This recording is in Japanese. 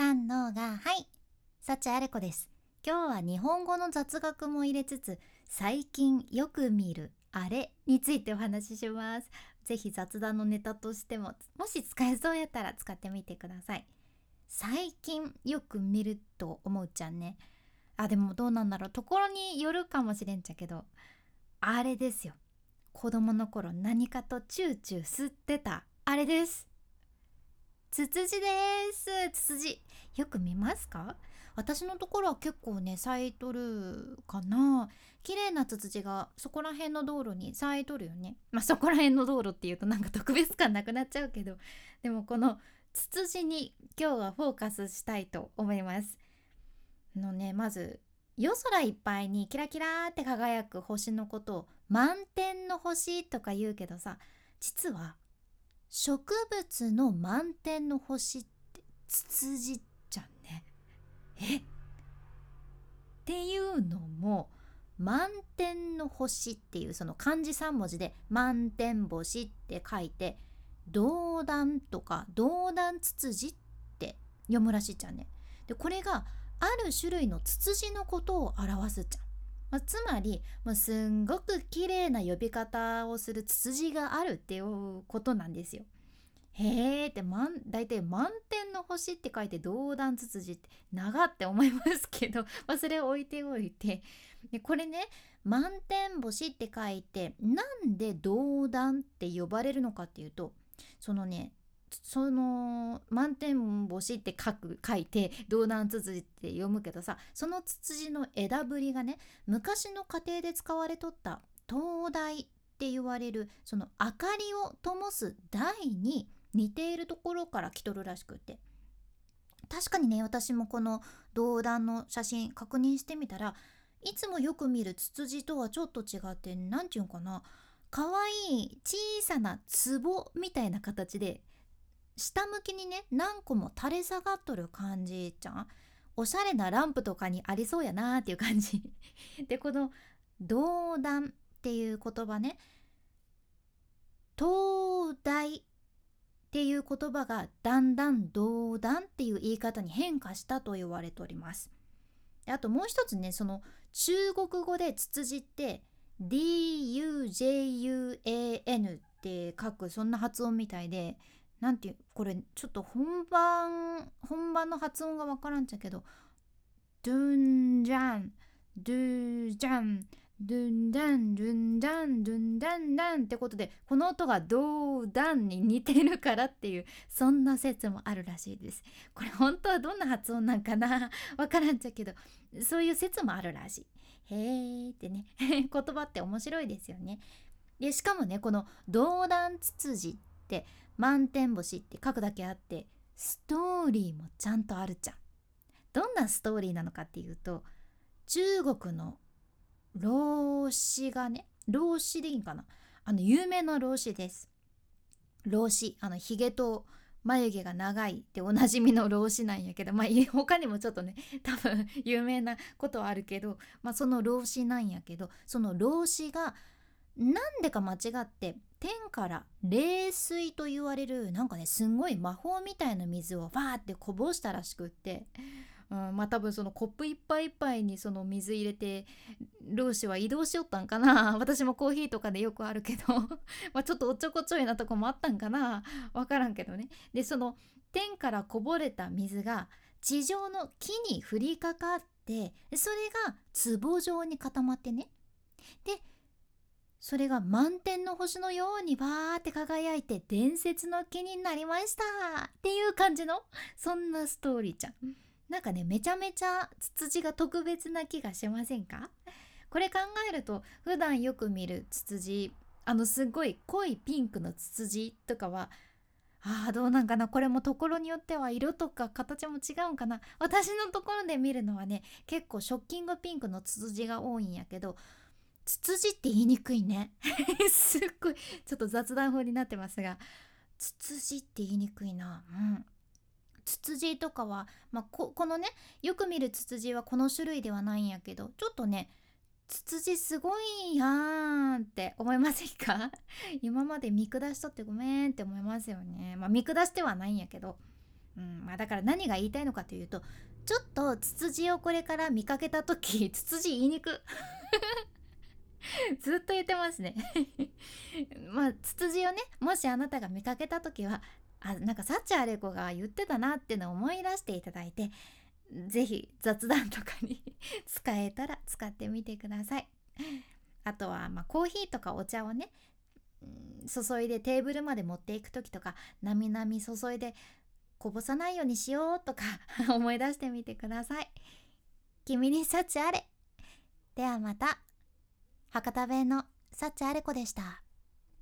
三のがはい幸あれ子です。今日は日本語の雑学も入れつつ最近よく見るあれについてお話しします。ぜひ雑談のネタとしてももし使えそうやったら使ってみてください。最近よく見ると思うちゃんね。あでもどうなんだろう。ところによるかもしれんちゃけどあれですよ。子供の頃何かとチューチュー吸ってたあれです。ツツジです。ツツジよく見ますか？私のところは結構ね咲いとるかな。綺麗なツツジがそこら辺の道路に咲いとるよね。まあそこら辺の道路っていうとなんか特別感なくなっちゃうけど。でもこのツツジに今日はフォーカスしたいと思います。のねまず夜空いっぱいにキラキラって輝く星のことを満天の星とか言うけどさ実は植物の満天の星ってツツジじゃんね。え？っていうのも満天の星っていうその漢字3文字で満天星って書いて銅弾とか銅弾ツツジって読むらしいじゃんね。でこれがある種類のツツジのことを表すじゃん。まあ、つまり、まあ、すんごく綺麗な呼び方をするツツジがあるっていうことなんですよ。へーって大体満天の星って書いて銅弾ツツジって長って思いますけど、まあ、それを置いておいてでこれね満天星って書いてなんで銅弾って呼ばれるのかっていうとそのねその満天星って書く書いて銅弾ツツジって読むけどさそのツツジの枝ぶりがね昔の家庭で使われとった灯台って言われるその明かりを灯す台に似ているところから来とるらしくて。確かにね私もこの銅弾の写真確認してみたらいつもよく見るツツジとはちょっと違って何て言うんかな可愛い小さな壺みたいな形で下向きにね何個も垂れ下がっとる感じじゃん。おしゃれなランプとかにありそうやなーっていう感じ。でこの銅弾っていう言葉ね。灯台っていう言葉がだんだん銅弾っていう言い方に変化したと言われております。あともう一つねその中国語でツツジって DUJUAN って書くそんな発音みたいでなんていうこれちょっと本番本番の発音がわからんちゃけどドゥンジャンドゥジャンドゥンダンドゥンダンドゥンダンダンってことでこの音がドーダンに似てるからっていうそんな説もあるらしいです。これ本当はどんな発音なんかな？わからんちゃけどそういう説もあるらしい。へーってね。言葉って面白いですよね。でしかもねこの「ドーダンツツジ」って満天星って書くだけあってストーリーもちゃんとあるじゃん。どんなストーリーなのかっていうと中国の老子がね老子でいいんかな？あの有名な老子です。老子あのひげと眉毛が長いっておなじみの老子なんやけどまあ 他にもちょっとね多分有名なことはあるけど、まあ、その老子なんやけどその老子がなんでか間違って天から冷水と言われるなんかねすんごい魔法みたいな水をバーってこぼしたらしくって、うん、まあ多分そのコップいっぱいいっぱいにその水入れて老子は移動しよったんかな。私もコーヒーとかでよくあるけど まあちょっとおっちょこちょいなとこもあったんかな。わからんけどね。でその天からこぼれた水が地上の木に降りかかってそれが壺状に固まってね。でそれが満天の星のようにバーって輝いて伝説の木になりましたっていう感じのそんなストーリーちゃん。なんかねめちゃめちゃツツジが特別な気がしませんか？これ考えると普段よく見るツツジあのすごい濃いピンクのツツジとかはあーどうなんかな？これもところによっては色とか形も違うんかな？私のところで見るのはね結構ショッキングピンクのツツジが多いんやけどツツジって言いにくいね。すっごいちょっと雑談風になってますが。ツツジって言いにくいな。うん。ツツジとかは、まあ、ここのねよく見るツツジはこの種類ではないんやけどちょっとねツツジすごいやんって思いませんか？今まで見下しとってごめんって思いますよね。まあ見下してはないんやけど。うん。まあ、だから何が言いたいのかというとちょっとツツジをこれから見かけた時ツツジ言いにく。ずっと言ってますね まあツツジをねもしあなたが見かけた時はあなんかサチアレコが言ってたなっていうのを思い出していただいて是非雑談とかに 使えたら使ってみてください。あとは、まあ、コーヒーとかお茶をね注いでテーブルまで持っていく時とかなみなみ注いでこぼさないようにしようとか思い出してみてください。君に幸あれ。ではまた。博多弁の幸あれ子でした。